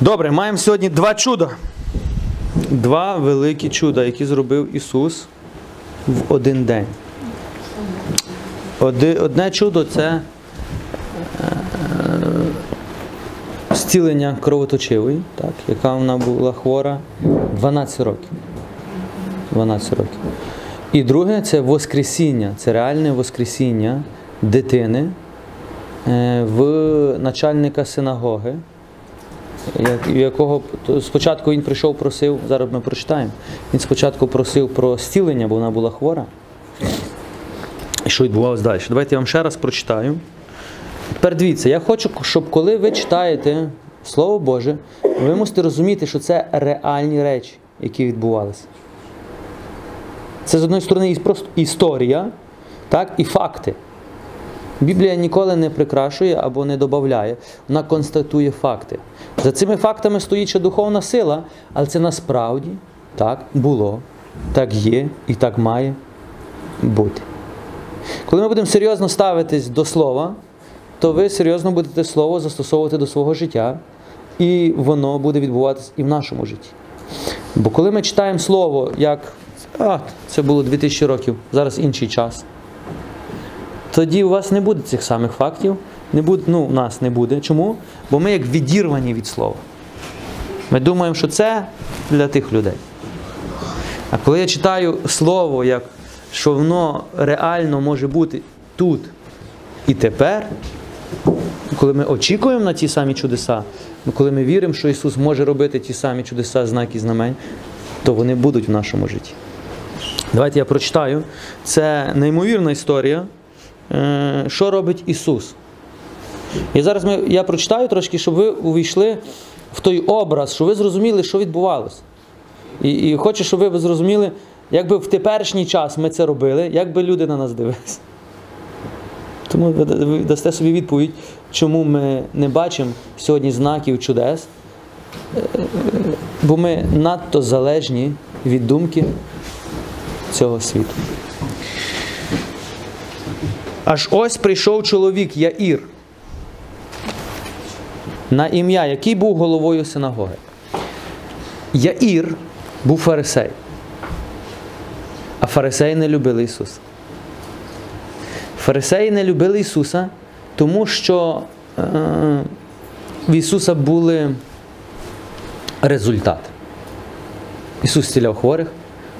Добре, маємо сьогодні два чуда. Два великі чуда, які зробив Ісус в один день. Одне чудо це е, зцілення кровоточивої, так, яка вона була хвора 12 років. 12 років. І друге це Воскресіння, це реальне Воскресіння дитини е, в начальника синагоги, якого спочатку він прийшов, просив, зараз ми прочитаємо. Він спочатку просив про зцілення, бо вона була хвора. І що відбувалося далі? Давайте я вам ще раз прочитаю. Тепер дивіться, я хочу, щоб коли ви читаєте Слово Боже, ви мусите розуміти, що це реальні речі, які відбувалися. Це з одної сторони просто історія, так, і факти. Біблія ніколи не прикрашує або не додає, вона констатує факти. За цими фактами стоїть ще духовна сила, але це насправді так було, так є і так має бути. Коли ми будемо серйозно ставитись до слова, то ви серйозно будете слово застосовувати до свого життя, і воно буде відбуватися і в нашому житті. Бо коли ми читаємо слово, як а, це було 2000 років, зараз інший час, тоді у вас не буде цих самих фактів, не буде, ну, у нас не буде. Чому? Бо ми як відірвані від слова. Ми думаємо, що це для тих людей. А коли я читаю слово, як, що воно реально може бути тут і тепер, коли ми очікуємо на ті самі чудеса, ну, коли ми віримо, що Ісус може робити ті самі чудеса, знаки, знамень, то вони будуть в нашому житті. Давайте я прочитаю. Це неймовірна історія, що робить Ісус. І зараз ми, я прочитаю трошки, щоб ви увійшли в той образ, щоб ви зрозуміли, що відбувалося. І, і хочу, щоб ви зрозуміли, як би в теперішній час ми це робили, як би люди на нас дивилися. Тому ви дасте собі відповідь, чому ми не бачимо сьогодні знаків чудес, Е, бо ми надто залежні від думки цього світу. Аж ось прийшов чоловік Яїр, на ім'я, який був головою синагоги. Яїр був фарисей. А фарисеї не любили Ісуса. Фарисеї не любили Ісуса, тому що е, в Ісуса були результати. Ісус зціляв хворих,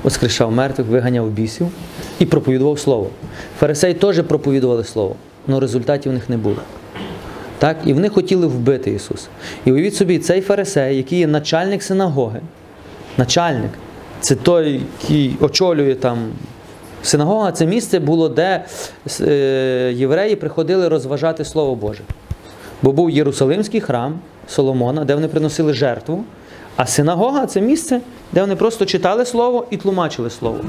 воскрешав мертвих, виганяв бісів і проповідував Слово. Фарисеї теж проповідували Слово, але результатів у них не було. Так? І вони хотіли вбити Ісуса. І уявіть собі, цей фарисей, який є начальник синагоги, начальник, це той, який очолює там. Синагога це місце було, де е, євреї приходили розважати Слово Боже. Бо був Єрусалимський храм Соломона, де вони приносили жертву. А синагога це місце, де вони просто читали слово і тлумачили слово.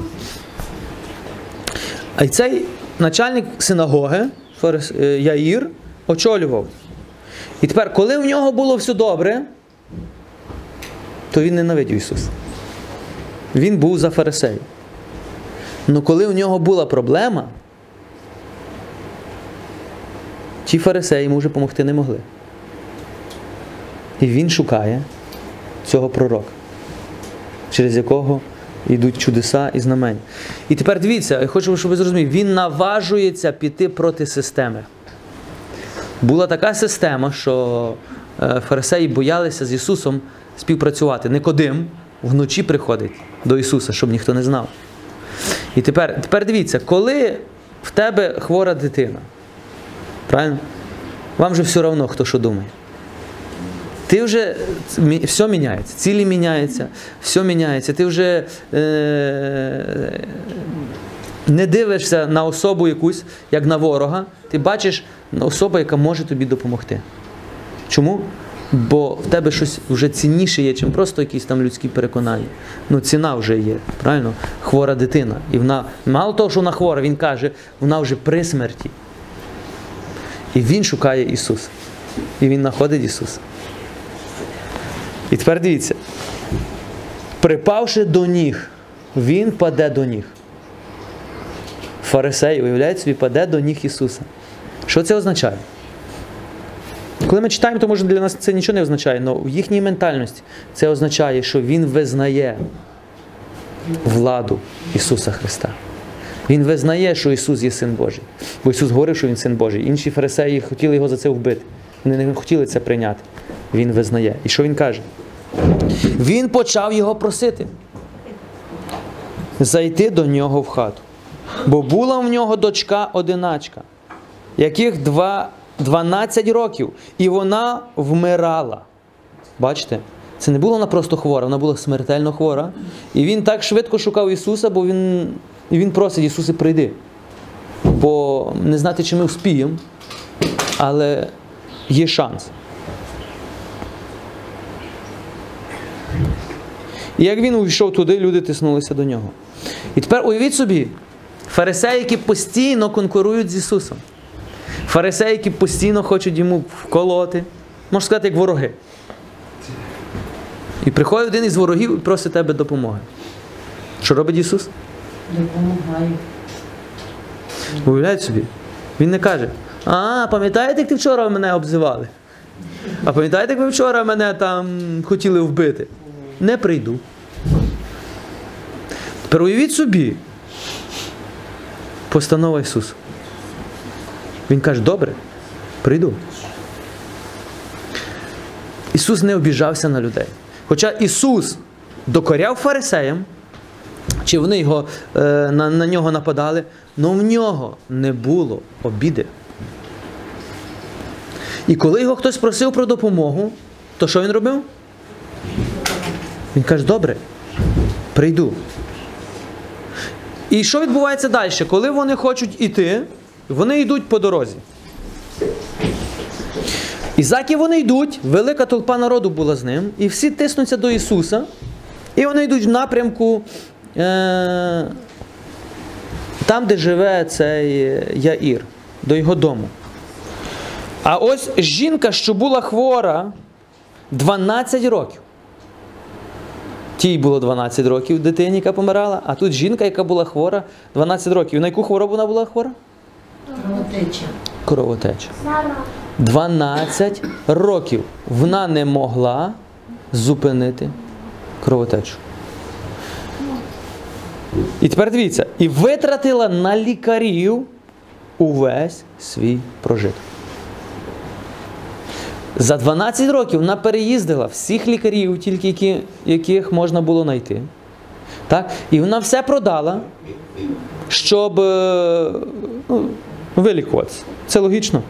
А й цей начальник синагоги, е, Яїр, очолював. І тепер, коли в нього було все добре, то він ненавидів Ісуса. Він був за фарисеїв. Ну коли у нього була проблема, ті фарисеї йому вже допомогти не могли. І він шукає цього пророка, через якого йдуть чудеса і знамення. І тепер дивіться, я хочу, щоб ви зрозуміли, він наважується піти проти системи. Була така система, що е, фарисеї боялися з Ісусом співпрацювати. Никодим вночі приходить до Ісуса, щоб ніхто не знав. І тепер, тепер дивіться, коли в тебе хвора дитина, правильно? Вам же все одно, хто що думає. Ти вже все міняється, цілі міняються, все міняється. Ти вже е, не дивишся на особу якусь, як на ворога, ти бачиш особу, яка може тобі допомогти. Чому? Бо в тебе щось вже цінніше є, чим просто якісь там людські переконання. Ну, ціна вже є, правильно? Хвора дитина. І вона, мало того, що вона хвора, він каже, вона вже при смерті. І він шукає Ісуса. І він знаходить Ісуса. І тепер дивіться. Припавши до ніг, він паде до ніг. Фарисей, уявляють собі, паде до ніг Ісуса. Що це означає? Коли ми читаємо, то може для нас це нічого не означає, але в їхній ментальності це означає, що він визнає владу Ісуса Христа. Він визнає, що Ісус є Син Божий. Бо Ісус говорив, що Він Син Божий. Інші фарисеї хотіли його за це вбити. Вони не хотіли це прийняти. Він визнає. І що він каже? Він почав його просити зайти до нього в хату. Бо була в нього дочка одиначка, яких два, 12 років, і вона вмирала. Бачите? Це не була вона просто хвора, вона була смертельно хвора. І він так швидко шукав Ісуса, бо він, він просить, Ісусе, прийди. Бо не знати, чи ми вспіємо, але є шанс. І як він увійшов туди, люди тиснулися до нього. І тепер уявіть собі, фарисеї, які постійно конкурують з Ісусом. Фарисеї, які постійно хочуть йому вколоти, можна сказати, як вороги. І приходить один із ворогів і просить тебе допомоги. Що робить Ісус? Допомагаю. Уявляють собі? Він не каже: А, пам'ятаєте, як ти вчора мене обзивали? А пам'ятаєте, як ви вчора мене там хотіли вбити? Не прийду. Тепер уявіть собі. Постанова Ісуса. Він каже, добре, прийду. Ісус не обіжався на людей. Хоча Ісус докоряв фарисеям, чи вони його, е, на, на нього нападали, але в нього не було обіди. І коли його хтось просив про допомогу, то що він робив? Він каже, добре, прийду. І що відбувається далі? Коли вони хочуть іти, вони йдуть по дорозі. І заки вони йдуть, велика толпа народу була з ним, і всі тиснуться до Ісуса, і вони йдуть в напрямку е- там, де живе цей Яїр, до його дому. А ось жінка, що була хвора 12 років. Тій було 12 років дитині, яка помирала, а тут жінка, яка була хвора 12 років. На яку хворобу вона була хвора? Кровотеча. Кровотеча. 12 років вона не могла зупинити кровотечу. І тепер дивіться, і витратила на лікарів увесь свій прожиток. За 12 років вона переїздила всіх лікарів, тільки які, яких можна було знайти. Так? І вона все продала, щоб е, ну, вилікуватися. Це логічно.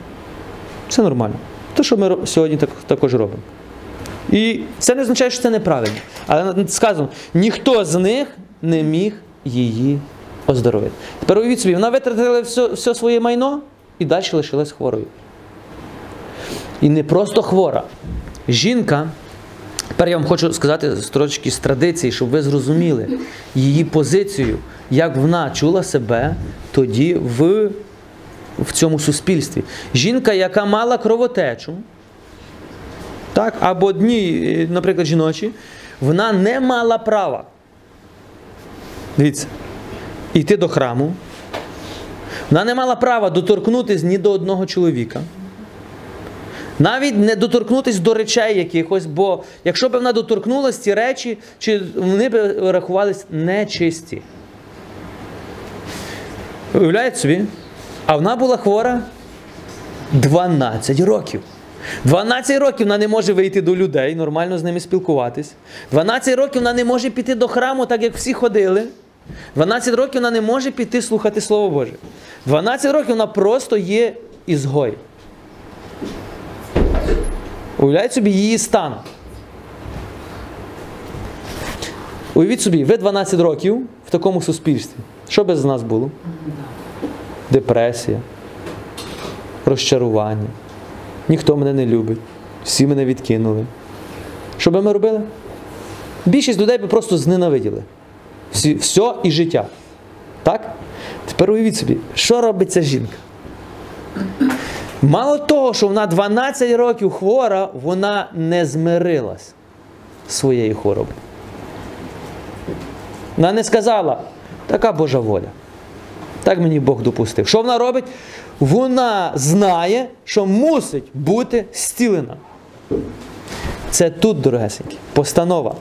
Це нормально. Те, що ми сьогодні так, також робимо. І це не означає, що це неправильно. Але сказано, ніхто з них не міг її оздоровити. Тепер уявіть собі, вона витратила все, все своє майно і далі лишилась хворою. І не просто хвора. Жінка, тепер я вам хочу сказати з трошки з традиції, щоб ви зрозуміли її позицію, як вона чула себе тоді в, в цьому суспільстві. Жінка, яка мала кровотечу, так, або дні, е, наприклад, жіночі, вона не мала права. Дивіться, йти до храму. Вона не мала права доторкнутися ні до одного чоловіка. Навіть не доторкнутися до речей якихось, бо якщо б вона доторкнулася ці речі, чи вони б рахувались нечисті. Уявляєте собі? А вона була хвора 12 років. 12 років вона не може вийти до людей, нормально з ними спілкуватись. 12 років вона не може піти до храму, так як всі ходили. 12 років вона не може піти слухати Слово Боже. 12 років вона просто є ізгой. Уявляють собі її стан. Уявіть собі, ви 12 років в такому суспільстві. Що без нас було? Депресія, розчарування. Ніхто мене не любить. Всі мене відкинули. Що би ми робили? Більшість людей би просто зненавиділи. Всі, все і життя. Так? Тепер уявіть собі, що робить ця жінка? Мало того, що вона 12 років хвора, вона не змирилась своєю хворобою. Вона не сказала, така Божа воля. Так мені Бог допустив. Що вона робить? вона знає, що мусить бути зцілена. Це тут, дорогесенькі, постанова.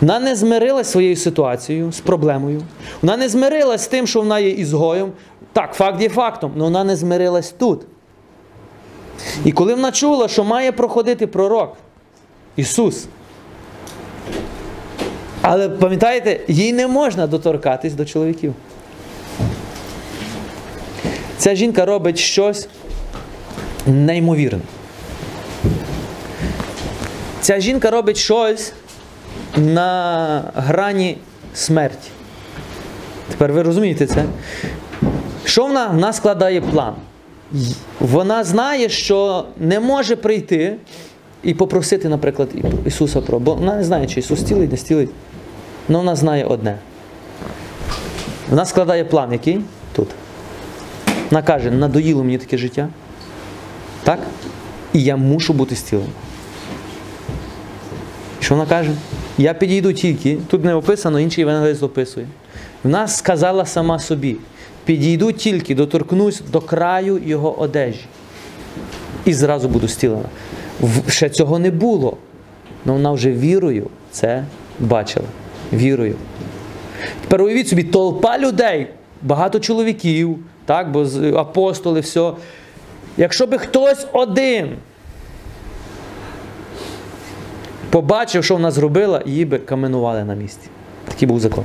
Вона не змирилась своєю ситуацією, з проблемою. Вона не змирилась з тим, що вона є ізгоєм. Так, факт є фактом, але вона не змирилась тут. І коли вона чула, що має проходити пророк Ісус. Але пам'ятаєте, їй не можна доторкатись до чоловіків. Ця жінка робить щось неймовірне. Ця жінка робить щось на грані смерті. Тепер ви розумієте це? Що вона? Вона складає план. Вона знає, що не може прийти і попросити, наприклад, Ісуса про. Бо вона не знає, чи Ісус стілить, не стілить. Але вона знає одне. Вона складає план, який? Тут. Вона каже, надоїло мені таке життя. Так? І я мушу бути зціленим. Що вона каже? Я підійду тільки, тут не описано, інший евангелист описує. Вона сказала сама собі: підійду тільки, доторкнусь до краю його одежі. І зразу буду зцілена. В- Ще цього не було. Але вона вже вірою це бачила. Вірою. Тепер уявіть собі, толпа людей, багато чоловіків, так, бо апостоли, все. Якщо би хтось один побачив, що вона зробила, її би каменували на місці. Такий був закон.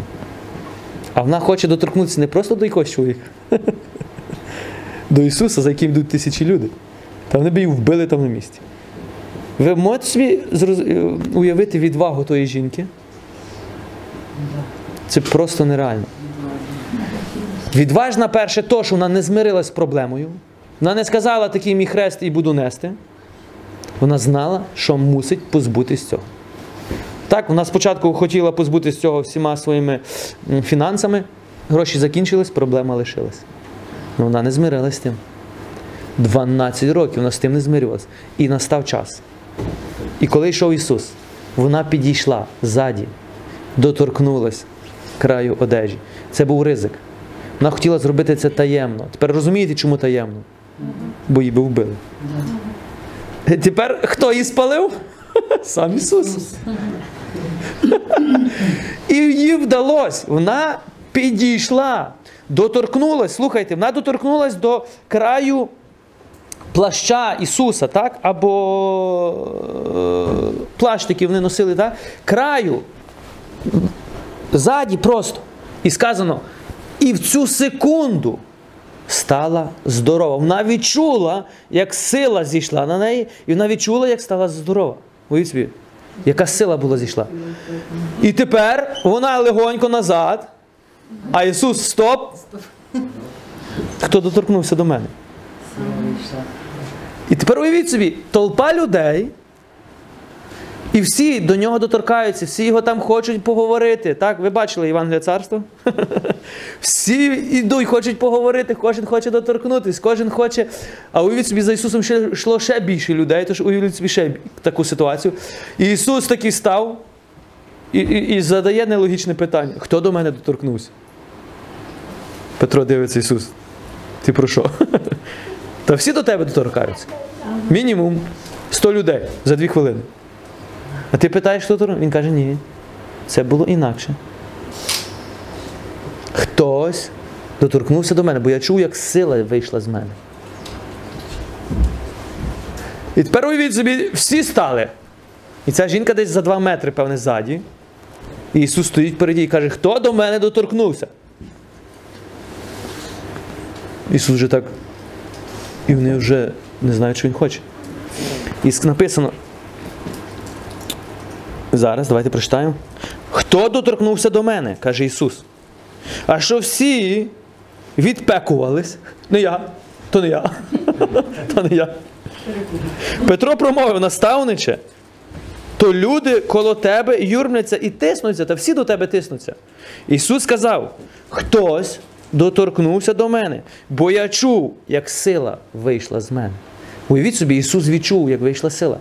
А вона хоче доторкнутися не просто до якогось чоловіка, до Ісуса, за яким йдуть тисячі людей. Та вони б її вбили там на місці. Ви можете собі е, уявити відвагу тої жінки? Це просто нереально. Відважна перше то, що вона не змирилась з проблемою. Вона не сказала такий мій хрест і буду нести. Вона знала, що мусить позбутись цього. Так, вона спочатку хотіла позбутись цього всіма своїми фінансами. Гроші закінчились, проблема лишилась. Але вона не змирилась з тим. 12 років вона з тим не змирювалась. І настав час. І коли йшов Ісус, вона підійшла ззаді, доторкнулась краю одежі. Це був ризик. Вона хотіла зробити це таємно. Тепер розумієте, чому таємно? Бо її би вбили. Тепер хто її спалив? Сам Ісус. І їй вдалося. Вона підійшла, доторкнулась. Слухайте, вона доторкнулась до краю плаща Ісуса, так? Або е, плащ такий вони носили, так? Краю. Ззаді просто. І сказано, і в цю секунду стала здорова. Вона відчула, як сила зійшла на неї, і вона відчула, як стала здорова. Уявіть собі, яка сила була зійшла. І тепер вона легонько назад, а Ісус стоп. Хто доторкнувся до мене? І тепер уявіть собі, толпа людей, і всі до нього доторкаються, всі його там хочуть поговорити. Так, ви бачили Євангелія царства? Всі йдуть, хочуть поговорити, кожен хоче доторкнутись, кожен хоче. А уявіть собі, за Ісусом ще йшло ще більше людей, тож уявіть собі ще таку ситуацію. І Ісус такий став і, і, і задає нелогічне питання: хто до мене доторкнувся? Петро дивиться Ісус. Ти про що? Та всі до тебе доторкаються. Мінімум 100 людей за дві хвилини. А ти питаєш, торкнувся? Він каже, ні. Це було інакше. Хтось доторкнувся до мене, бо я чув, як сила вийшла з мене. І тепер уявіть собі, всі стали. І ця жінка десь за два метри, певне, ззаді. І Ісус стоїть переді і каже, хто до мене доторкнувся? Ісус вже так. І вони вже не знають, що Він хоче. І написано. Зараз, давайте прочитаємо. Хто доторкнувся до мене? каже Ісус. А що всі відпекувались. Не я, то не я. То не я. Петро промовив наставниче, то люди коло тебе юрмляться і тиснуться, та всі до тебе тиснуться. Ісус сказав: хтось доторкнувся до мене, бо я чув, як сила вийшла з мене. Уявіть собі, Ісус відчув, як вийшла сила.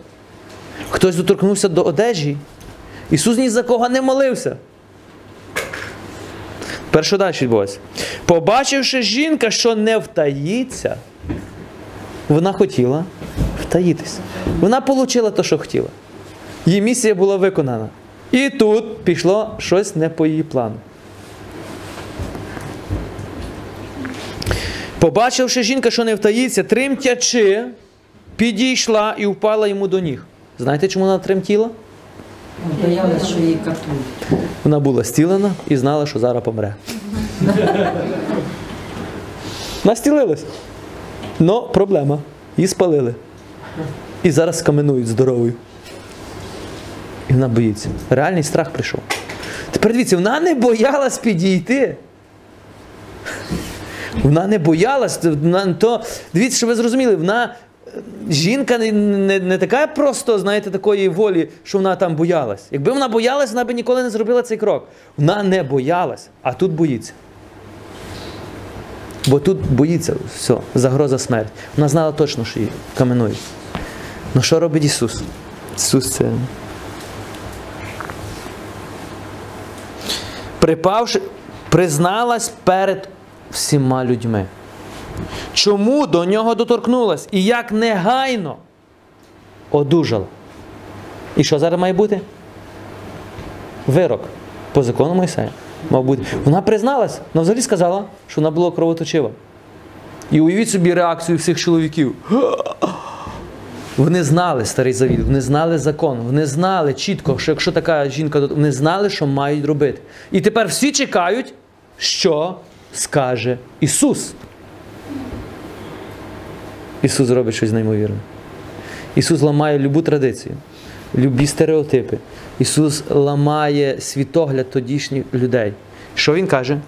Хтось доторкнувся до одежі. Ісус ні за кого не молився. Тепер далі відбувається? Побачивши жінка, що не втаїться, вона хотіла втаїтися. Вона отримала те, що хотіла. Її місія була виконана. І тут пішло щось не по її плану. Побачивши жінка, що не втаїться, тремтячи, підійшла і впала йому до ніг. Знаєте, чому вона тремтіла? Боялась, що її катують. Вона була стілена і знала, що зараз помре. Настілилась. Но проблема. Її спалили. І зараз скаменують здоровою. І вона боїться. Реальний страх прийшов. Тепер дивіться, вона не боялась підійти. Вона не боялась. Вона, то, дивіться, що ви зрозуміли, вона жінка не, не, не така просто, знаєте, такої волі, що вона там боялась. Якби вона боялась, вона б ніколи не зробила цей крок. Вона не боялась, а тут боїться. Бо тут боїться, все, загроза смерті. Вона знала точно, що її каменують. Ну що робить Ісус? Ісус це. Припавши, призналась перед всіма людьми. Чому до нього доторкнулась і як негайно одужала. І що зараз має бути? Вирок по закону Мойсея. Мав бути. Вона призналась, вона взагалі сказала, що вона була кровоточива. І уявіть собі реакцію всіх чоловіків. Вони знали старий завіт, вони знали закон, вони знали чітко, що якщо така жінка, вони знали, що мають робити. І тепер всі чекають, що скаже Ісус. Ісус зробить щось неймовірне. Ісус ламає любу традицію, любі стереотипи. Ісус ламає світогляд тодішніх людей. Що Він каже?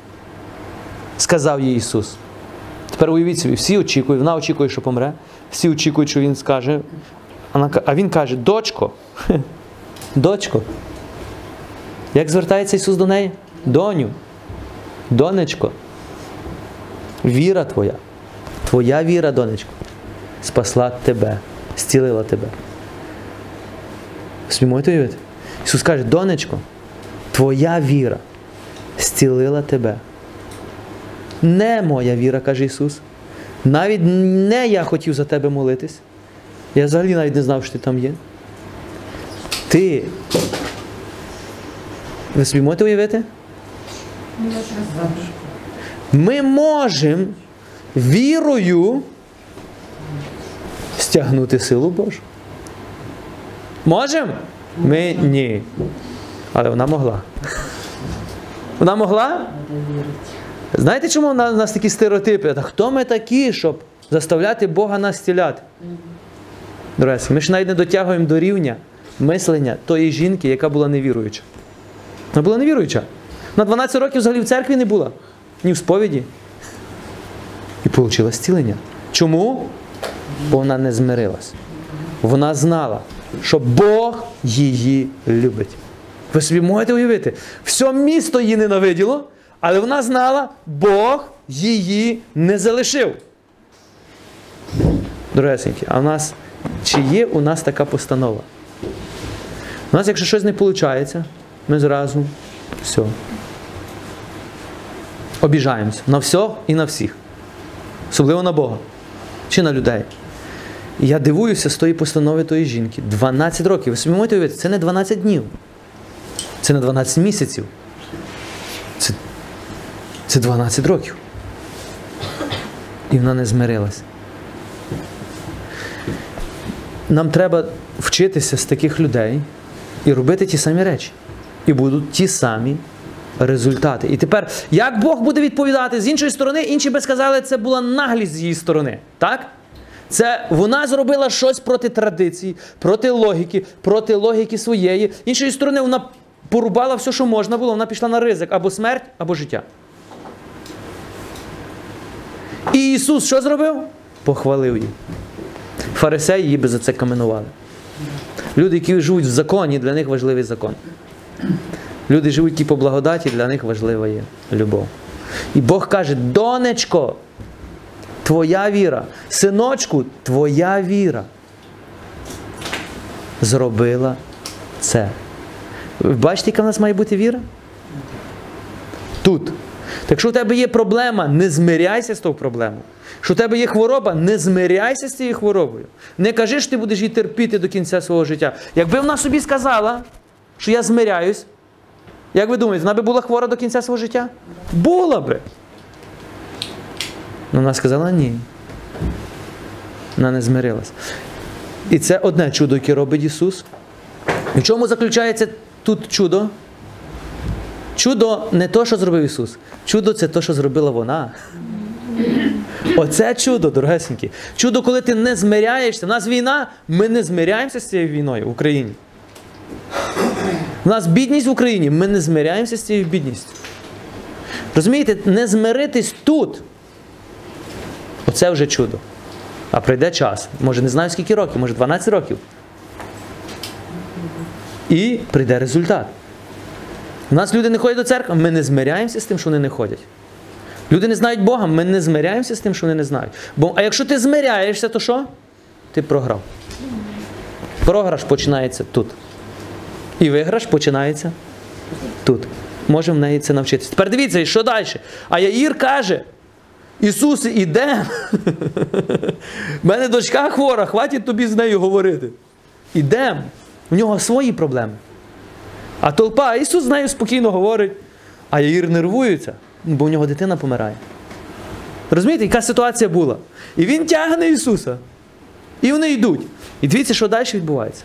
Сказав їй Ісус. Тепер уявіть собі, всі очікують, вона очікує, що помре. Всі очікують, що він скаже. А він каже: дочко, дочко. Як звертається Ісус до неї? Доню, донечко. Віра твоя, твоя віра, донечко, спасла тебе, зцілила тебе. Собі можете уявити? Ісус каже, донечко, твоя віра зцілила тебе. Не моя віра, каже Ісус. Навіть не я хотів за тебе молитись. Я взагалі навіть не знав, що ти там є. Ти. Ви собі можете уявити? Ми можемо вірою стягнути силу Божу. Можемо? Ми ні. Але вона могла. Вона могла? Знаєте, чому у нас, такі стереотипи? Та хто ми такі, щоб заставляти Бога нас стіляти? Друзі, ми ж навіть не дотягуємо до рівня мислення тої жінки, яка була невіруюча. Вона була невіруюча. На 12 років взагалі в церкві не була, ні в сповіді. І отримала зцілення. Чому? Бо вона не змирилась. Вона знала, що Бог її любить. Ви собі можете уявити, все місто її ненавиділо, але вона знала, Бог її не залишив. Дорогесенькі, а у нас чи є у нас така постанова? У нас, якщо щось не виходить, ми зразу все. Обіжаємося на все і на всіх. Особливо на Бога чи на людей. Я дивуюся з тої постанови тої жінки. 12 років. Ви собі можете уявити, це не 12 днів. Це не 12 місяців. Це, це 12 років. І вона не змирилась. Нам треба вчитися з таких людей і робити ті самі речі. І будуть ті самі результати. І тепер, як Бог буде відповідати з іншої сторони, інші би сказали, це була наглість з її сторони. Так? Це вона зробила щось проти традиції, проти логіки, проти логіки своєї. Іншої сторони, вона порубала все, що можна було, вона пішла на ризик або смерть, або життя. І Ісус що зробив? Похвалив її. Фарисеї її би за це каменували. Люди, які живуть в законі, для них важливий закон. Люди живуть ті по благодаті, для них важлива є любов. І Бог каже: донечко, твоя віра, синочку, твоя віра зробила це. Бачите, яка в нас має бути віра? Тут, Так якщо у тебе є проблема, не змиряйся з тою проблемою. Якщо у тебе є хвороба, не змиряйся з цією хворобою. Не кажи, що ти будеш її терпіти до кінця свого життя. Якби вона собі сказала, що я змиряюсь, як ви думаєте, вона би була хвора до кінця свого життя? Була би. Ну, вона сказала ні. Вона не змирилась. І це одне чудо, яке робить Ісус. І в чому заключається тут чудо? Чудо не то, що зробив Ісус. Чудо це те, що зробила вона. Оце чудо, дорогесенькі. Чудо, коли ти не змиряєшся. У нас війна, ми не змиряємося з цією війною в Україні. У нас бідність в Україні, ми не змиряємося з цією бідністю. Розумієте, не змиритись тут. Оце вже чудо. А прийде час. Може, не знаю скільки років, може 12 років. І прийде результат. У нас люди не ходять до церкви, ми не змиряємося з тим, що вони не ходять. Люди не знають Бога, ми не змиряємося з тим, що вони не знають. Бо, а якщо ти змиряєшся, то що? Ти програв. Програш починається тут. І виграш починається тут. Можемо в неї це навчитися. Тепер дивіться, що далі? А Яїр каже: Ісусе, ідемо. У мене дочка хвора, хватить тобі з нею говорити. Ідемо. У нього свої проблеми. А толпа, а Ісус з нею спокійно говорить, а Яїр нервується, бо у нього дитина помирає. Розумієте, яка ситуація була? І він тягне Ісуса. І вони йдуть. І дивіться, що далі відбувається.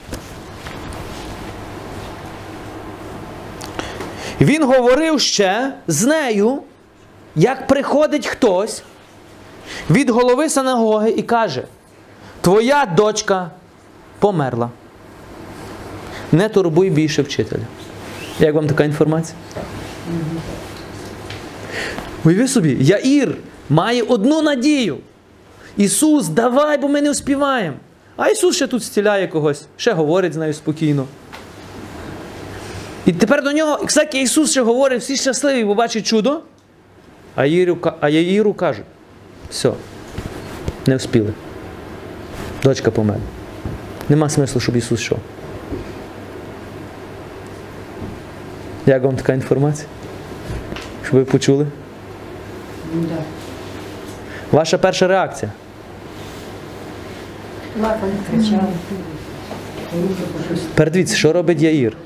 Він говорив ще з нею, як приходить хтось від голови синагоги і каже: Твоя дочка померла. Не турбуй більше вчителя. Як вам така інформація? Уяви собі, Яїр має одну надію. Ісус, давай, бо ми не успіваємо. А Ісус ще тут стіляє когось, ще говорить з нею спокійно. І тепер до нього, кстати, Ісус ще говорить, всі щасливі, бо бачать чудо. А Яїру, а Яїру кажуть, все, не вспіли. Дочка померла. Нема смислу, щоб Ісус йшов. Як вам така інформація? Щоб ви почули? Да. Ваша перша реакція. Руки. Тепер дивіться, що робить Яїр.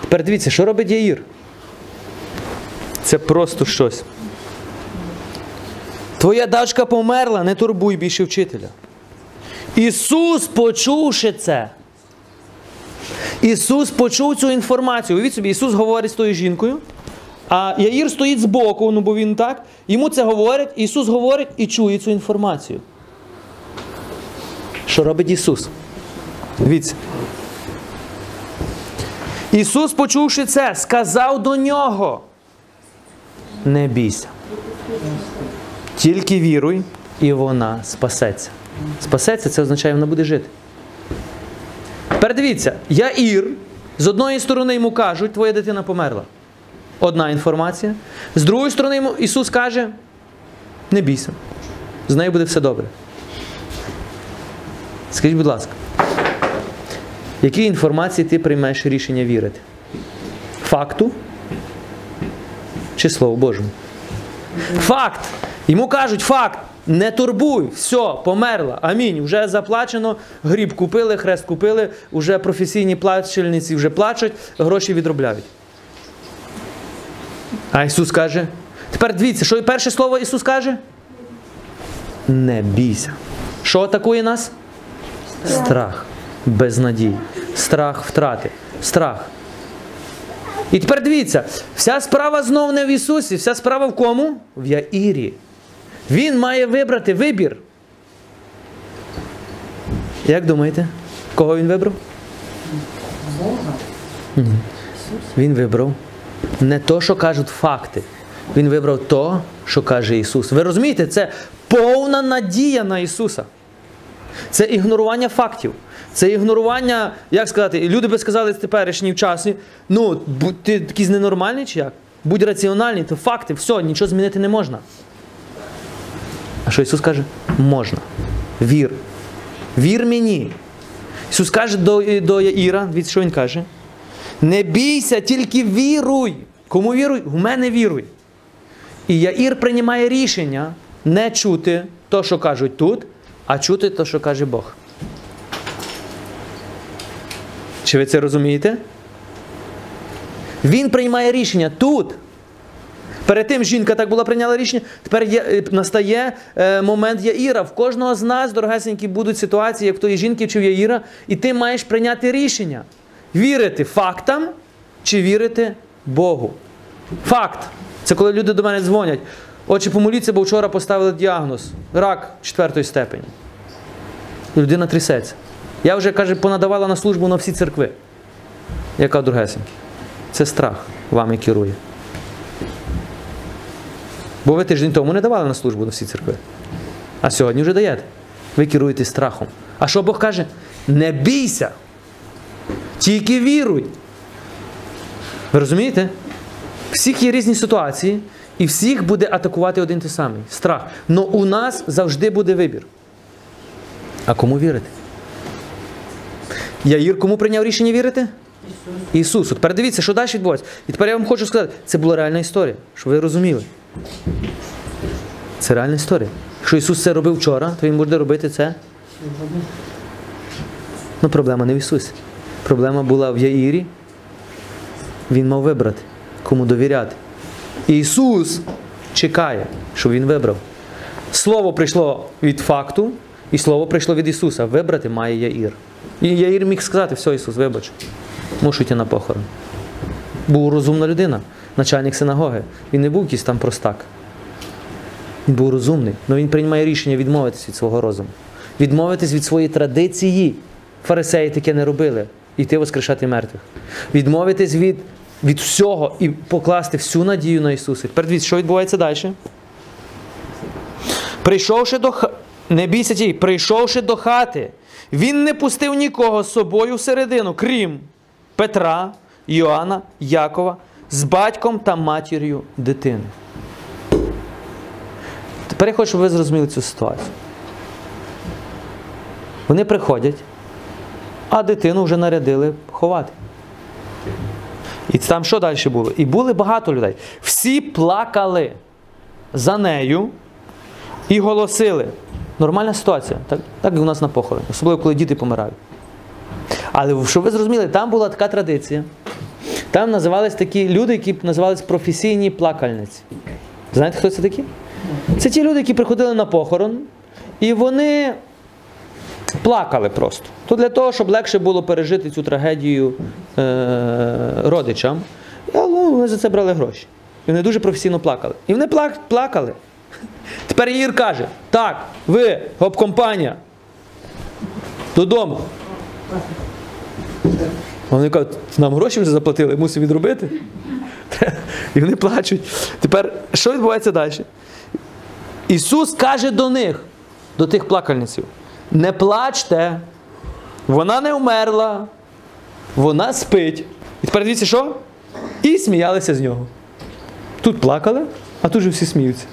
Тепер дивіться, що робить Яїр. Це просто щось. Твоя дочка померла, не турбуй більше вчителя. Ісус, почувши це. Ісус почув цю інформацію. Уявіть собі, Ісус говорить з тою жінкою, а Яїр стоїть збоку, ну бо він так. Йому це говорить, Ісус говорить і чує цю інформацію. Що робить Ісус? Дивіться. Ісус, почувши це, сказав до нього: Не бійся. Тільки віруй, і вона спасеться. Спасеться це означає, вона буде жити. Тепер дивіться, Яїр, з одної сторони йому кажуть, твоя дитина померла. Одна інформація. З другої сторони, йому Ісус каже: не бійся, з нею буде все добре. Скажіть, будь ласка, які інформації ти приймаєш рішення вірити? Факту чи Слову Божому? Факт. Йому кажуть, факт. Не турбуй, все, померла. Амінь. Вже заплачено, гріб купили, хрест купили, вже професійні плачельниці вже плачуть, гроші відробляють. А Ісус каже. Тепер дивіться, що перше слово Ісус каже? Не бійся. Що атакує нас? Страх, безнадій, страх втрати, страх. І тепер дивіться, вся справа знов не в Ісусі, вся справа в кому? В Яїрі. Він має вибрати вибір. Як думаєте, кого він вибрав? Бога. Він вибрав не то, що кажуть факти. Він вибрав то, що каже Ісус. Ви розумієте, це повна надія на Ісуса. Це ігнорування фактів. Це ігнорування, як сказати, люди би сказали в теперішній часі, ну, ти якийсь ненормальний чи як? Будь раціональний, то факти, все, нічого змінити не можна. А що Ісус каже? Можна. Вір. Вір мені. Ісус каже до, до Яїра, дивіться, що Він каже. Не бійся, тільки віруй. Кому віруй? В мене віруй. І Яїр приймає рішення не чути то, що кажуть тут, а чути то, що каже Бог. Чи ви це розумієте? Він приймає рішення тут. Перед тим жінка так була прийняла рішення. Тепер є, е, настає е, момент Яїра. В кожного з нас, дорогесенькі, будуть ситуації, як в тої жінки чи в Яїра, і ти маєш прийняти рішення. Вірити фактам чи вірити Богу. Факт. Це коли люди до мене дзвонять. Отже, помоліться, бо вчора поставили діагноз. Рак четвертої степені. Людина трясеться. Я вже, каже, понадавала на службу на всі церкви. Яка другесеньки? Це страх вами керує. Бо ви тиждень тому не давали на службу на всі церкви. А сьогодні вже даєте. Ви керуєтесь страхом. А що Бог каже? Не бійся. Тільки віруй. Ви розумієте? Всіх є різні ситуації, і всіх буде атакувати один той самий страх. Но у нас завжди буде вибір. А кому вірити? Яїр кому прийняв рішення вірити? Ісусу. Тепер дивіться, що далі відбувається. І тепер я вам хочу сказати, це була реальна історія, щоб ви розуміли. Це реальна історія. Якщо Ісус це робив вчора, то Він буде робити це. Ну, проблема не в Ісусі. Проблема була в Яїрі. Він мав вибрати, кому довіряти. Ісус чекає, що Він вибрав. Слово прийшло від факту, і слово прийшло від Ісуса. Вибрати має Яїр. І Яїр міг сказати, все, Ісус, вибач, мушу йти на похорон. Був розумна людина, начальник синагоги. Він не був якийсь там простак. Він був розумний, але він приймає рішення відмовитись від свого розуму, відмовитись від своєї традиції. Фарисеї таке не робили. Йти воскрешати мертвих. Відмовитись від, від всього і покласти всю надію на Ісуса. Тепер дивіться, що відбувається далі. Прийшовши до ха- не бійся тій, прийшовши до хати, він не пустив нікого з собою всередину, крім Петра, Йоанна, Якова, з батьком та матір'ю дитини. Тепер я хочу, щоб ви зрозуміли цю ситуацію. Вони приходять, а дитину вже нарядили ховати. І там що далі було? І були багато людей. Всі плакали за нею і голосили. Нормальна ситуація, так, так як у нас на похороні, особливо коли діти помирають. Але щоб ви зрозуміли, там була така традиція. Там називались такі люди, які називались професійні плакальниці. Знаєте, хто це такі? Це ті люди, які приходили на похорон, і вони плакали просто. То для того, щоб легше було пережити цю трагедію е- родичам. Ну, вони за це брали гроші. І вони дуже професійно плакали. І вони плак- плакали. Тепер Ір каже: так, ви, гоп-компанія, додому. Вони кажуть, нам гроші вже заплатили, мусимо відробити. І вони плачуть. Тепер, що відбувається далі? Ісус каже до них, до тих плакальниців: не плачте, вона не вмерла, вона спить. І тепер дивіться, що? І сміялися з нього. Тут плакали, а тут же всі сміються.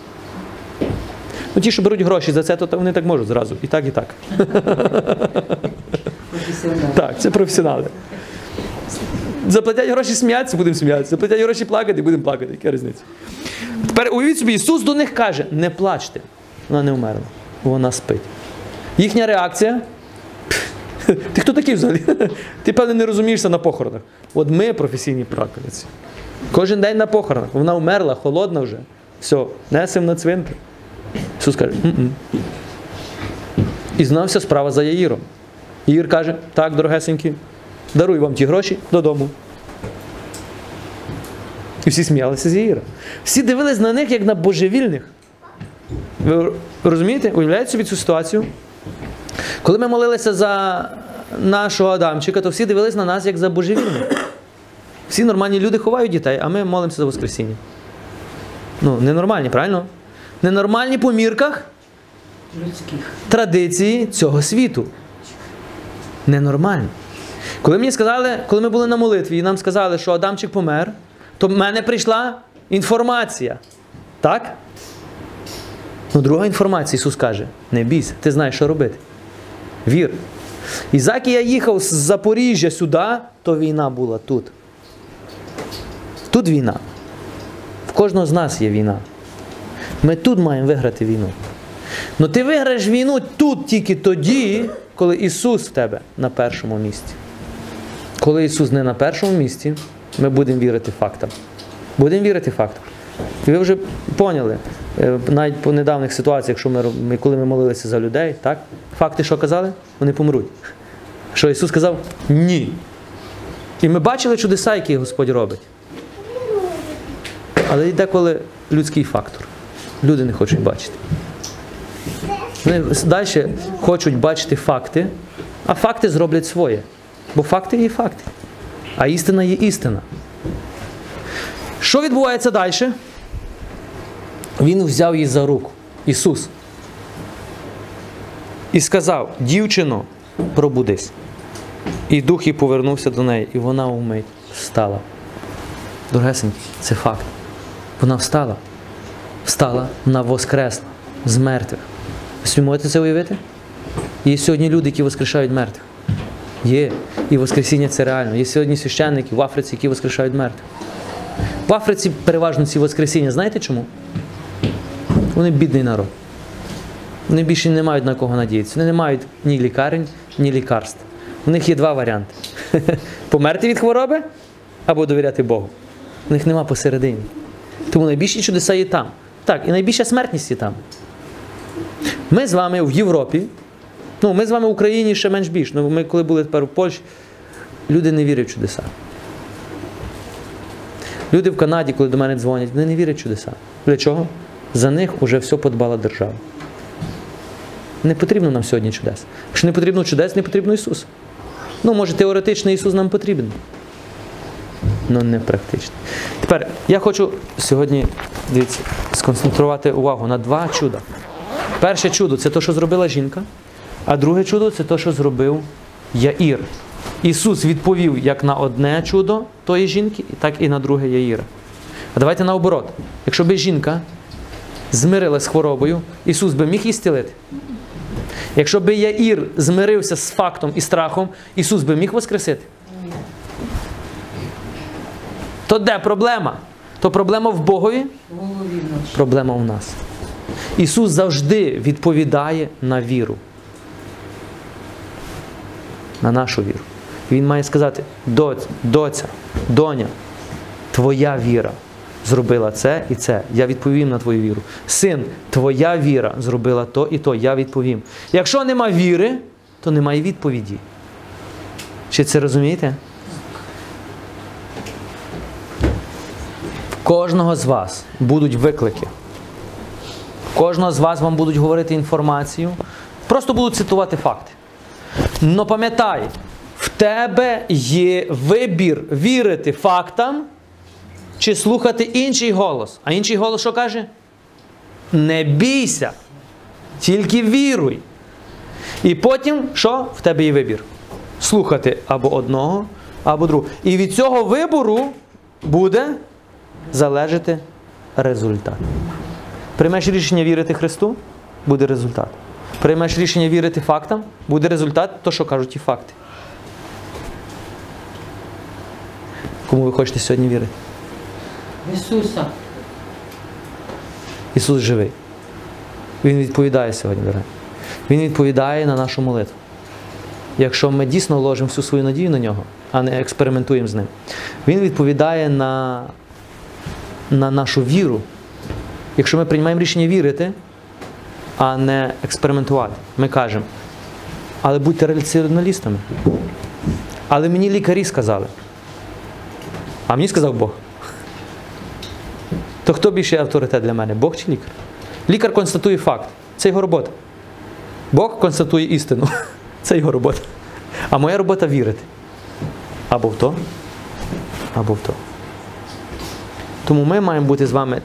Ну, ті, що беруть гроші за це, то вони так можуть зразу. І так, і так. Професіонал. Так, це професіонали. Заплатять гроші сміятися, будемо сміятися. Заплатять гроші плакати, будемо плакати. Яка різниця? Тепер уявіть собі, Ісус до них каже: не плачте. Вона не вмерла. Вона спить. Їхня реакція. Ти хто такий взагалі? Ти, певне, не розумієшся на похоронах. От ми професійні плакальниці. Кожен день на похоронах. Вона вмерла, холодна вже. Все, несемо на цвинтар. Ісус каже, «М-м». І знався справа за Яїром. Ігор каже, так, дорогесенькі, даруй вам ті гроші додому. І всі сміялися з Ігора. Всі дивились на них, як на божевільних. Ви розумієте? Уявляєте собі цю ситуацію? Коли ми молилися за нашого Адамчика, то всі дивились на нас як за божевільних. Всі нормальні люди ховають дітей, а ми молимося за Воскресіння. Ну, ненормальні, правильно? Ненормальні по мірках Людських. традиції цього світу. Ненормально. Коли мені сказали, коли ми були на молитві, і нам сказали, що Адамчик помер, то в мене прийшла інформація. Так? Ну, друга інформація, Ісус каже: не бійся, ти знаєш, що робити. Вір. І заки я їхав з Запоріжжя сюди, то війна була тут. Тут війна. В кожного з нас є війна. Ми тут маємо виграти війну. Ну ти виграєш війну тут тільки тоді, коли Ісус в тебе на першому місці. Коли Ісус не на першому місці, ми будемо вірити фактам. Будемо вірити фактам. І ви вже поняли, е, навіть по недавніх ситуаціях, якщо ми, коли ми молилися за людей, так? факти що казали? Вони помруть. Що Ісус сказав? Ні. І ми бачили чудеса, які Господь робить. Але і деколи людський фактор. Люди не хочуть бачити. Вони далі хочуть бачити факти, а факти зроблять своє. Бо факти є факти. А істина є істина. Що відбувається далі? Він взяв її за руку. Ісус. І сказав: дівчино, пробудись. І дух її повернувся до неї, і вона вмить встала. Дорогесенькі, це факт. Вона встала. Встала, вона воскресла з мертвих. Ви можете це уявити? Є сьогодні люди, які воскрешають мертвих. Є. І Воскресіння це реально. Є сьогодні священники в Африці, які воскрешають мертвих. В Африці переважно ці Воскресіння. Знаєте чому? Вони бідний народ. Вони більше не мають на кого надіятися. Вони не мають ні лікарень, ні лікарств. У них є два варіанти: померти від хвороби або довіряти Богу. У них нема посередині. Тому найбільші чудеса є там. Так, і найбільша смертність є там. Ми з вами в Європі, ну, ми з вами в Україні ще менш більш. Ну, ми коли були тепер в Польщі, люди не вірять в чудеса. Люди в Канаді, коли до мене дзвонять, вони не вірять в чудеса. Для чого? За них вже все подбала держава. Не потрібно нам сьогодні чудес. Якщо не потрібно чудес, не потрібно Ісус. Ну, може, теоретично Ісус нам потрібен. але не практично. Тепер я хочу сьогодні дивіться, сконцентрувати увагу на два чуда. Перше чудо це те, що зробила жінка, а друге чудо це те, що зробив Яїр. Ісус відповів як на одне чудо тої жінки, так і на друге Яїра. А давайте наоборот. Якщо би жінка змирилась з хворобою, Ісус би міг її зцілити. Якщо би Яїр змирився з фактом і страхом, Ісус би міг воскресити. То де проблема? То проблема в Богові, проблема в нас. Ісус завжди відповідає на віру. На нашу віру. Він має сказати: доця, доня, твоя віра зробила це і це. Я відповім на твою віру. Син, твоя віра зробила то і то, я відповім. Якщо нема віри, то немає відповіді. Чи це розумієте? В кожного з вас будуть виклики. Кожного з вас вам будуть говорити інформацію, просто будуть цитувати факти. Но пам'ятай, в тебе є вибір вірити фактам чи слухати інший голос. А інший голос що каже? Не бійся, тільки віруй. І потім що? В тебе є вибір. Слухати або одного, або другого. І від цього вибору буде залежати результат. Приймеш рішення вірити Христу, буде результат. Приймеш рішення вірити фактам, буде результат, то, що кажуть ті факти. Кому ви хочете сьогодні вірити? Ісуса. Ісус живий. Він відповідає сьогодні, дорогі. Він відповідає на нашу молитву. Якщо ми дійсно ложимо всю свою надію на нього, а не експериментуємо з ним, Він відповідає на, на нашу віру. Якщо ми приймаємо рішення вірити, а не експериментувати, ми кажемо, але будьте раціоналістами. Але мені лікарі сказали. А мені сказав Бог. То хто більший авторитет для мене? Бог чи лікар? Лікар констатує факт. Це його робота. Бог констатує істину. Це його робота. А моя робота вірити. Або в то, або в то. Тому ми маємо бути з вами.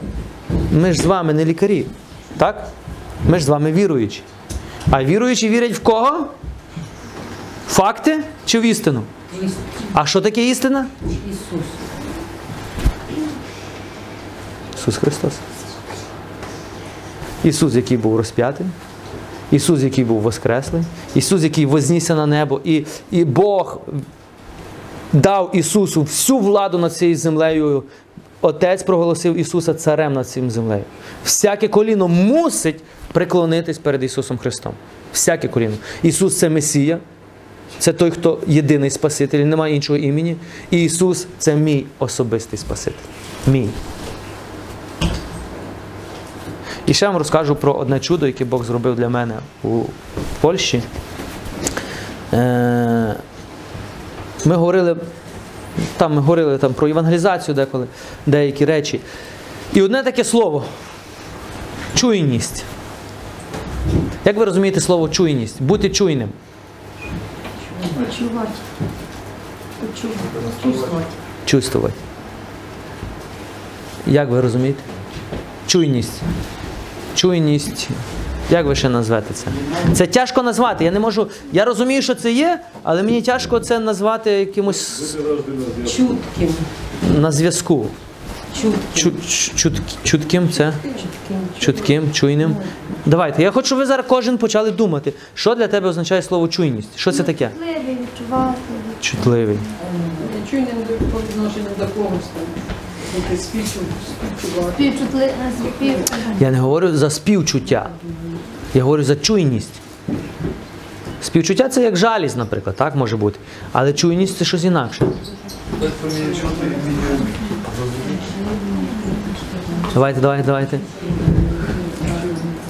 Ми ж з вами не лікарі. Так? Ми ж з вами віруючі. А віруючі вірять в кого? Факти чи в істину? А що таке істина? Ісус. Ісус Христос. Ісус, який був розп'ятий, Ісус, який був воскреслий, Ісус, який вознісся на небо, і, і Бог дав Ісусу всю владу над цією землею Отець проголосив Ісуса царем над цим землею. Всяке коліно мусить приклонитись перед Ісусом Христом. Всяке коліно. Ісус це Месія, це той, хто єдиний Спаситель, немає іншого імені. І Ісус це мій особистий Спаситель. Мій. І ще вам розкажу про одне чудо, яке Бог зробив для мене у Польщі. Е, Ми говорили, там ми говорили там, про евангелізацію деколи, деякі речі. І одне таке слово чуйність. Як ви розумієте слово чуйність? Бути чуйним. Почувати. Почувати. Чувствувати. Чувствувати. Як ви розумієте? Чуйність. Чуйність. Як ви ще назвете це? Це тяжко назвати. Я не можу. Я розумію, що це є, але мені тяжко це назвати якимось Чутким. на зв'язку. Чутким. Чу, чу- чут, чутким це? Чутким. Чутким, чуйним. Давайте. Я хочу, щоб ви зараз кожен почали думати, що для тебе означає слово чуйність. Що це таке? Чутливий, відчувати. Чутливий. Чуйним по відношенню до когось. Співчутливий, спів. Я не говорю за співчуття. Я говорю за чуйність. Співчуття це як жалість, наприклад, так може бути. Але чуйність це щось інакше. Давайте, давайте, давайте.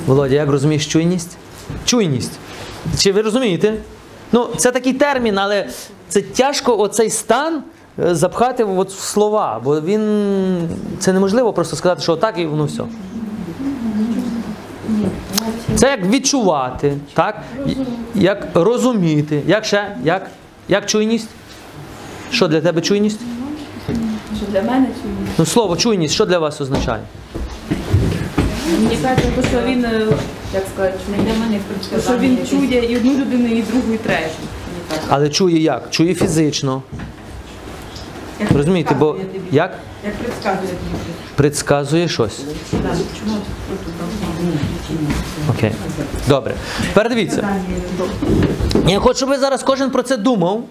Володя, як розумієш чуйність? Чуйність. Чи ви розумієте? Ну, це такий термін, але це тяжко оцей стан е, запхати от в слова, бо він. Це неможливо просто сказати, що отак і воно все. Це як відчувати, так? Як розуміти. Як ще? Як? Як чуйність? Що для тебе чуйність? Що для мене чує? Ну, слово чуйність, що для вас означає? Мені кажуть, що він, е, як сказати, що Для мене що він чує і одну людину, і другу, і третю. Але чує як? Чує фізично. Як Розумієте, бо тобі. як Як предсказує тобі. предсказує щось. Окей. Добре. Тепер дивіться. Я хочу, щоб ви зараз кожен про це думав,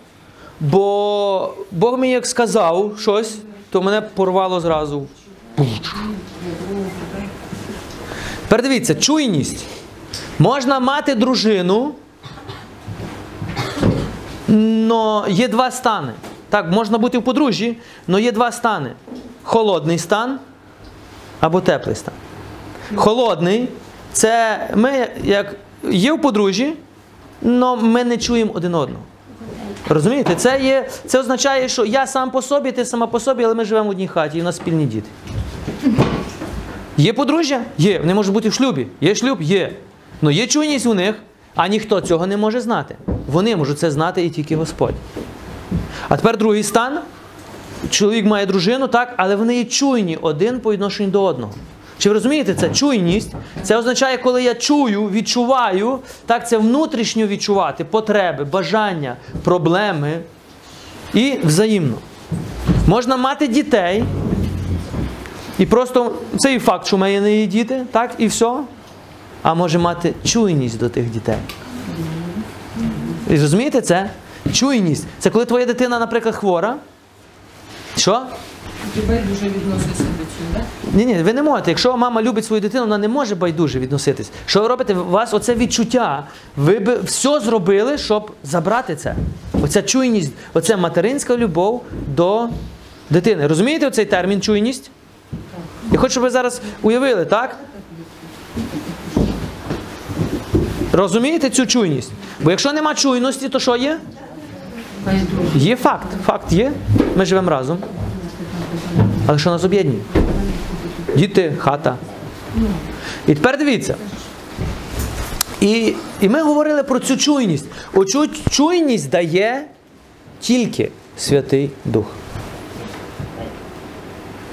бо Бог мені як сказав щось, то мене порвало зразу. Тепер дивіться, чуйність. Можна мати дружину, но є два стани. Так, можна бути в подружжі, але є два стани: холодний стан або теплий стан. Холодний це ми як є в подружжі, але ми не чуємо один одного. Розумієте? Це, є, це означає, що я сам по собі, ти сама по собі, але ми живемо в одній хаті і в нас спільні діти. Є подружжя? Є. Вони можуть бути в шлюбі. Є шлюб? Є. Ну є чуйність у них, а ніхто цього не може знати. Вони можуть це знати і тільки Господь. А тепер другий стан. Чоловік має дружину, так, але вони є чуйні один по відношенню до одного. Чи ви розумієте це? Чуйність. Це означає, коли я чую, відчуваю, так, це внутрішньо відчувати потреби, бажання, проблеми і взаємно. Можна мати дітей, і просто цей факт, що в мене не є діти, так, і все. А може мати чуйність до тих дітей. І розумієте це? Чуйність. Це коли твоя дитина, наприклад, хвора. Що? Тебе дуже відноситься до цього, так? Ні, ні, ви не можете. Якщо мама любить свою дитину, вона не може байдуже відноситись. Що ви робите? У вас оце відчуття. Ви би все зробили, щоб забрати це. Оця чуйність, оця материнська любов до дитини. Розумієте оцей термін чуйність? Я хочу, щоб ви зараз уявили, так? Розумієте цю чуйність? Бо якщо нема чуйності, то що є? Є факт. Факт є. Ми живемо разом. Але що нас об'єднує? Діти, хата. І тепер дивіться. І, і ми говорили про цю чуйність. Оцю чуйність дає тільки Святий Дух.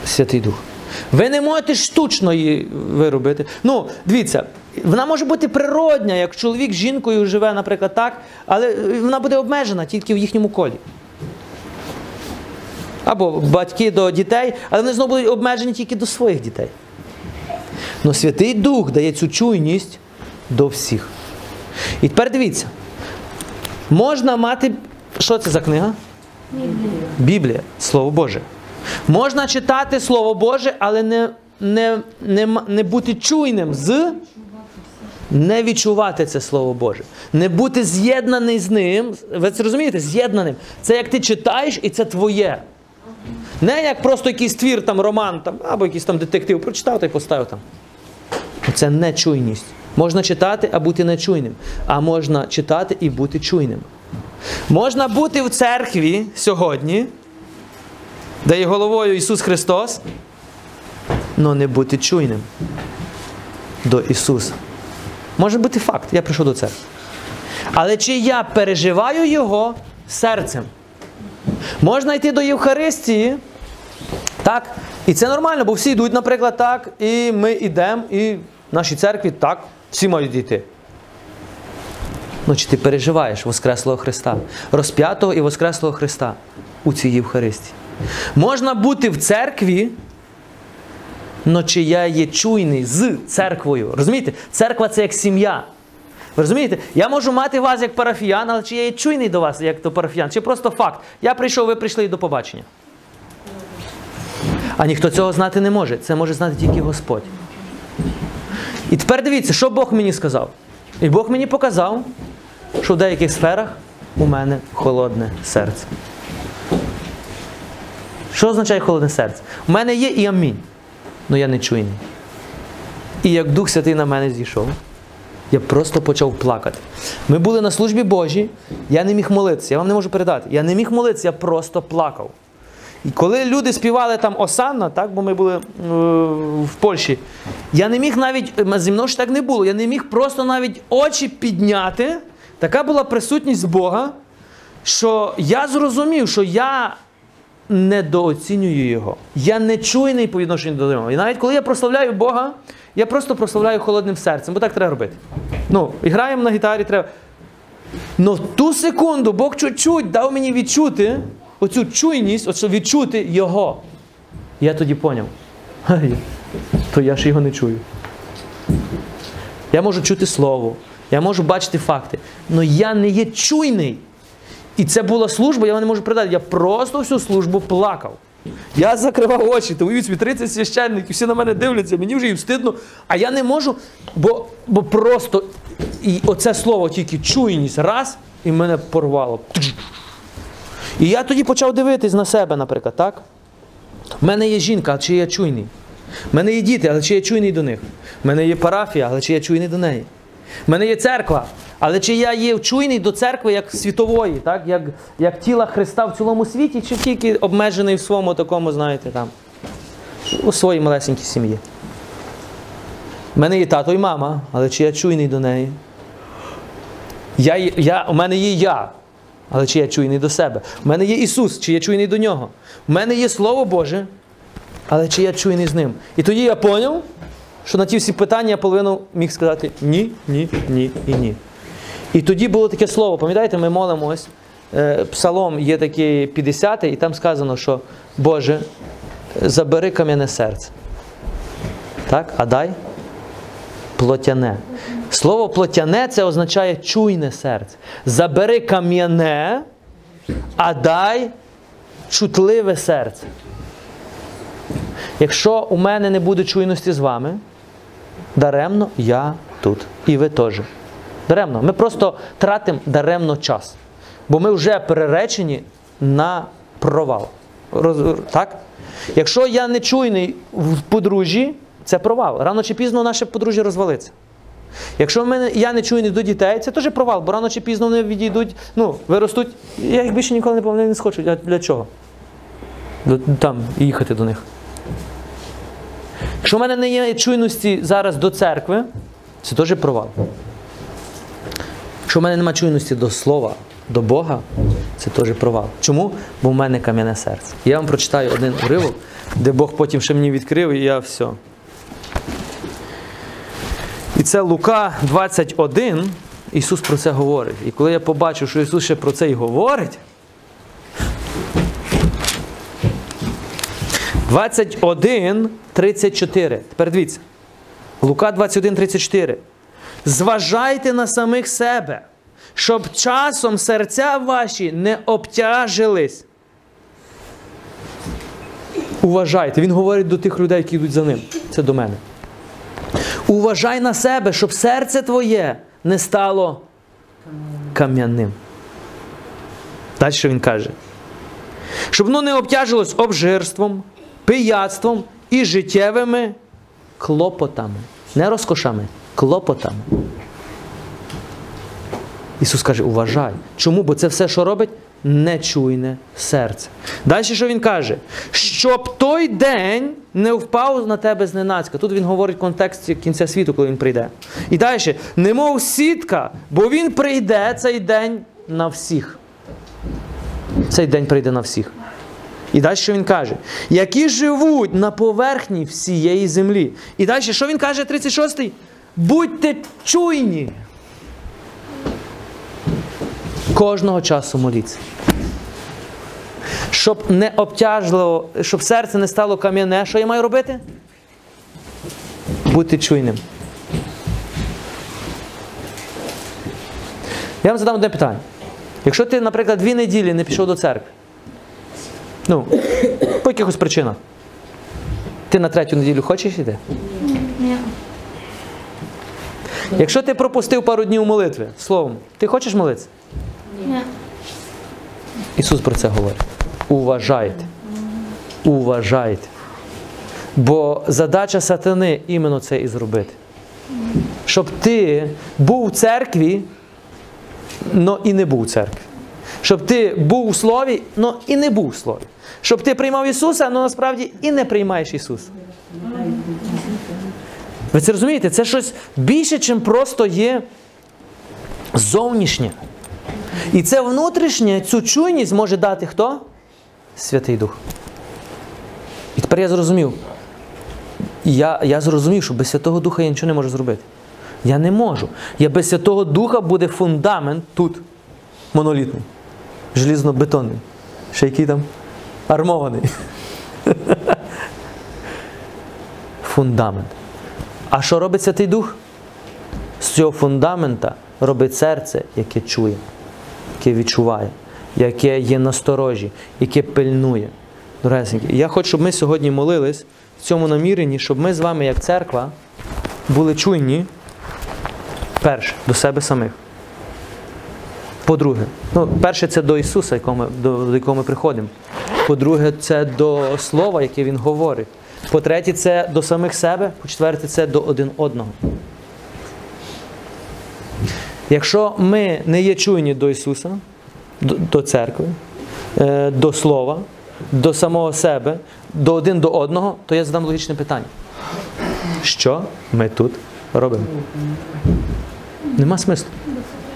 Святий Дух. Ви не можете штучно її виробити. Ну, дивіться, вона може бути природня, як чоловік з жінкою живе, наприклад, так, але вона буде обмежена тільки в їхньому колі. Або батьки до дітей, але вони знову будуть обмежені тільки до своїх дітей. Но Святий Дух дає цю чуйність до всіх. І тепер дивіться. Можна мати. Що це за книга? Біблія, Слово Боже. Можна читати Слово Боже, але не, не, не, не бути чуйним з. Не відчувати це Слово Боже. Не бути з'єднаний з ним. Ви це розумієте? З'єднаним. Це як ти читаєш, і це твоє. Не як просто якийсь твір, там, роман, там, або якийсь там детектив прочитав та й поставив там. Це нечуйність. Можна читати, а бути нечуйним. А можна читати і бути чуйним. Можна бути в церкві сьогодні, де є головою Ісус Христос, але не бути чуйним до Ісуса. Може бути факт, я прийшов до церкви. Але чи я переживаю Його серцем? Можна йти до Євхаристії, так, і це нормально, бо всі йдуть, наприклад, так, і ми йдемо, і в нашій церкві так, всі мають йти. Ну, чи ти переживаєш Воскреслого Христа, розп'ятого і Воскреслого Христа у цій Євхаристії? Можна бути в церкві, але чи я є чуйний з церквою. Розумієте? Церква це як сім'я. Ви розумієте? Я можу мати вас як парафіян, але чи я є чуйний до вас, як до парафіян? Чи просто факт? Я прийшов, ви прийшли до побачення. А ніхто цього знати не може. Це може знати тільки Господь. І тепер дивіться, що Бог мені сказав. І Бог мені показав, що в деяких сферах у мене холодне серце. Що означає холодне серце? У мене є і амінь, але я не чуйний. І як Дух Святий на мене зійшов, я просто почав плакати. Ми були на службі Божій, я не міг молитися, я вам не можу передати. Я не міг молитися, я просто плакав. І коли люди співали там Осанна, так, бо ми були е, в Польщі, я не міг навіть, е, зі мною ж так не було, я не міг просто навіть очі підняти. Така була присутність Бога, що я зрозумів, що я недооцінюю його. Я не чуйний по відношенню до нього. І навіть коли я прославляю Бога, я просто прославляю холодним серцем, бо так треба робити. Ну, і граємо на гітарі, треба. Ну в ту секунду Бог чуть-чуть дав мені відчути оцю чуйність, оцю відчути Його. Я тоді поняв. То я ж його не чую. Я можу чути слово, я можу бачити факти, але я не є чуйний. І це була служба, я вам не можу передати. Я просто всю службу плакав. Я закривав очі, то уявіть собі 30 священників, всі на мене дивляться, мені вже і встидно, а я не можу, бо, бо просто і оце слово тільки чуйність раз, і мене порвало. І я тоді почав дивитись на себе, наприклад, так? У мене є жінка, а чи я чуйний? У мене є діти, але чи я чуйний до них? У мене є парафія, але чи я чуйний до неї? У мене є церква, але чи я є чуйний до церкви як світової, так? як, як тіла Христа в цілому світі, чи тільки обмежений в своєму такому, знаєте, там, у своїй малесенькій сім'ї? У мене є тато і мама, але чи я чуйний до неї? Я, я, у мене є я, але чи я чуйний до себе? У мене є Ісус, чи я чуйний до нього? У мене є Слово Боже, але чи я чуйний з ним? І тоді я зрозумів, що на ті всі питання я половину міг сказати ні, ні, ні і ні. І тоді було таке слово, пам'ятаєте, ми молимось, е, псалом є такий 50 і там сказано, що Боже, забери кам'яне серце. Так? А дай плотяне. Слово плотяне це означає чуйне серце. Забери кам'яне, а дай чутливе серце. Якщо у мене не буде чуйності з вами, даремно я тут. І ви теж. Даремно. Ми просто тратимо даремно час. Бо ми вже переречені на провал. Роз- Так? Якщо я не чуйний в подружжі, це провал. Рано чи пізно наше подружжя розвалиться. Якщо мене, я не чуйний до дітей, це теж провал, бо рано чи пізно вони відійдуть, ну, виростуть. Я їх більше ніколи не повинен не схочу. Для чого? До- Там їхати до них. Якщо в мене не є чуйності зараз до церкви, це теж провал. Якщо в мене немає чуйності до слова, до Бога, це теж провал. Чому? Бо в мене кам'яне серце. Я вам прочитаю один уривок, де Бог потім ще мені відкрив, і я все. І це Лука 21. Ісус про це говорить. І коли я побачив, що Ісус ще про це і говорить. 21, 34. Тепер дивіться. Лука 21, 34. Зважайте на самих себе, щоб часом серця ваші не обтяжились. Уважайте. Він говорить до тих людей, які йдуть за ним. Це до мене. Уважай на себе, щоб серце твоє не стало кам'яним. Далі що він каже? Щоб воно не обтяжилось обжирством, пияцтвом і життєвими клопотами. Не розкошами, клопотами. Ісус каже, уважай. Чому? Бо це все, що робить, нечуйне серце. Далі що він каже? Щоб той день не впав на тебе зненацька. Тут він говорить в контексті кінця світу, коли він прийде. І далі, немов сітка, бо він прийде цей день на всіх. Цей день прийде на всіх. І далі що він каже? Які живуть на поверхні всієї землі. І далі, що він каже, 36-й? Будьте чуйні. Кожного часу моліться. Щоб не обтяжливо, щоб серце не стало кам'яне, що я маю робити? Бути чуйним. Я вам задам одне питання. Якщо ти, наприклад, дві неділі не пішов до церкви, ну, по якихось причинах, ти на третю неділю хочеш йти? Ні. Якщо ти пропустив пару днів молитви, словом, ти хочеш молитися? Ні. Ісус про це говорить. Уважайте. Уважайте. Бо задача сатани іменно це і зробити. Щоб ти був у церкві, но і не був у церкві. Щоб ти був у слові, но і не був у слові. Щоб ти приймав Ісуса, але насправді і не приймаєш Ісуса. Ви це розумієте? Це щось більше, чим просто є зовнішнє. І це внутрішнє, цю чуйність може дати хто? Святий Дух. І тепер я зрозумів. Я, я зрозумів, що без Святого Духа я нічого не можу зробити. Я не можу. Я без Святого Духа буде фундамент тут, монолітний, желізно-бетонний. Ще який там? Армований. Фундамент. А що робить Святий Дух? З цього фундамента робить серце, яке чує, яке відчуває, яке є насторожі, яке пильнує. Дорогесенькі, я хочу, щоб ми сьогодні молились в цьому наміренні, щоб ми з вами, як церква, були чуйні перше до себе самих. По-друге, ну, перше, це до Ісуса, до якого ми приходимо. По-друге, це до Слова, яке Він говорить. По-третє, це до самих себе. По-четверте, це до один одного. Якщо ми не є чуйні до Ісуса, до, церкви, е, до Слова, до самого себе, до один до одного, то я задам логічне питання. Що ми тут робимо? Нема смислу.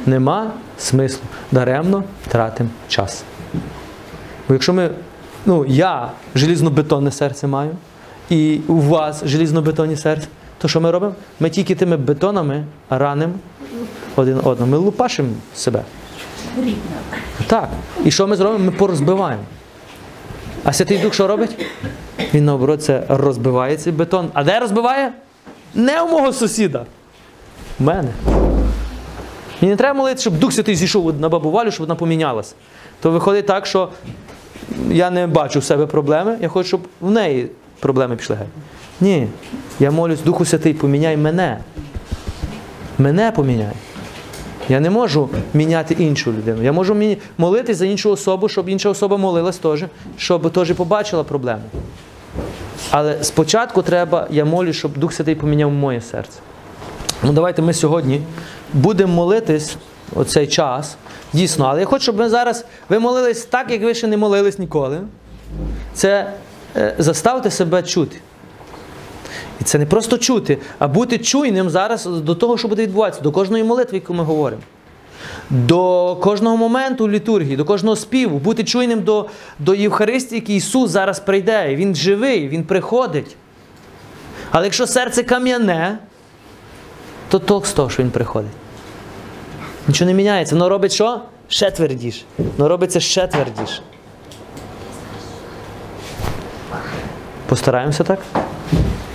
Нема смислу. Даремно тратимо час. Бо якщо ми, ну, я желізно-бетонне серце маю, і у вас желізно-бетонні серце, то що ми робимо? Ми тільки тими бетонами ранимо один одного. Ми лупашимо себе. Так. І що ми зробимо? Ми порозбиваємо. А Святий Дух що робить? Він наоборот це розбиває цей бетон. А де розбиває? Не у мого сусіда. У мене. Мені не треба молити, щоб Дух Святий зійшов на бабу Валю, щоб вона помінялась. То виходить так, що я не бачу в себе проблеми, я хочу, щоб в неї проблеми пішли геть. Ні. Я молюсь, Духу Святий, поміняй мене. Мене поміняй. Я не можу міняти іншу людину. Я можу молитись за іншу особу, щоб інша особа молилась теж, щоб теж побачила проблему. Але спочатку треба, я молюсь, щоб Дух Святий поміняв моє серце. Ну давайте ми сьогодні будемо молитись оцей час. Дійсно, але я хочу, щоб ми зараз ви молились так, як ви ще не молились ніколи. Це заставте себе чути. І це не просто чути, а бути чуйним зараз до того, що буде відбуватися, до кожної молитви, яку ми говоримо. До кожного моменту літургії, до кожного співу, бути чуйним до, до Євхаристії, який Ісус зараз прийде. Він живий, Він приходить. Але якщо серце кам'яне, то толк з того, що він приходить. Нічого не міняється. Воно робить що? Ще твердіше. Воно робиться ще твердіше. Постараємося так?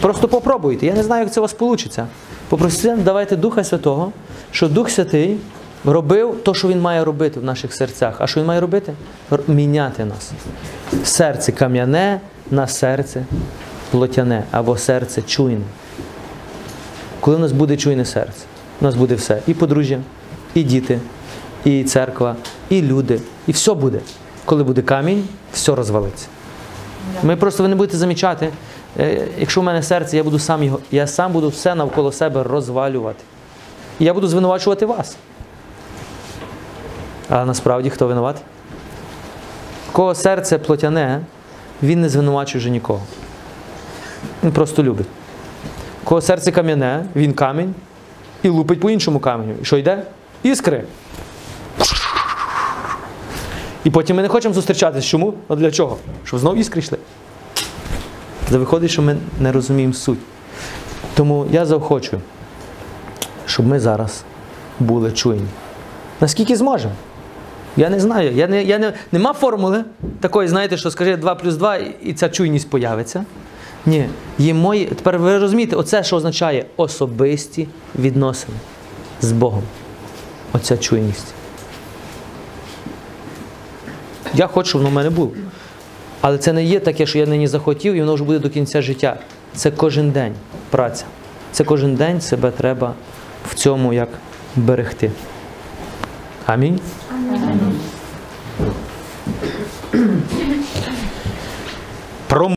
Просто попробуйте. Я не знаю, як це у вас вийде. Попросіть, давайте Духа Святого, щоб Дух Святий робив те, що Він має робити в наших серцях. А що Він має робити? Міняти нас. Серце кам'яне на серце плотяне або серце чуйне. Коли у нас буде чуйне серце, у нас буде все. І подружжя, і діти, і церква, і люди, і все буде. Коли буде камінь, все розвалиться. Ми просто ви не будете замічати, е, якщо в мене серце, я буду сам його, я сам буду все навколо себе розвалювати. І я буду звинувачувати вас. А насправді хто винуватий? Кого серце плотяне, він не звинувачує вже нікого. Він просто любить. Кого серце кам'яне, він камінь і лупить по іншому каменю. І що йде? Іскри. І потім ми не хочемо зустрічатися. Чому? А для чого? Щоб знову іскри йшли. Це виходить, що ми не розуміємо суть. Тому я заохочую, щоб ми зараз були чуйні. Наскільки зможемо? Я не знаю. Я не, я не, нема формули такої, знаєте, що скажи 2 плюс 2 і ця чуйність появиться. Ні, є мої. Тепер ви розумієте, оце що означає особисті відносини з Богом. Оця чуйність. Я хочу, щоб воно в мене було. Але це не є таке, що я нині захотів, і воно вже буде до кінця життя. Це кожен день праця. Це кожен день себе треба в цьому як берегти. Амінь. Про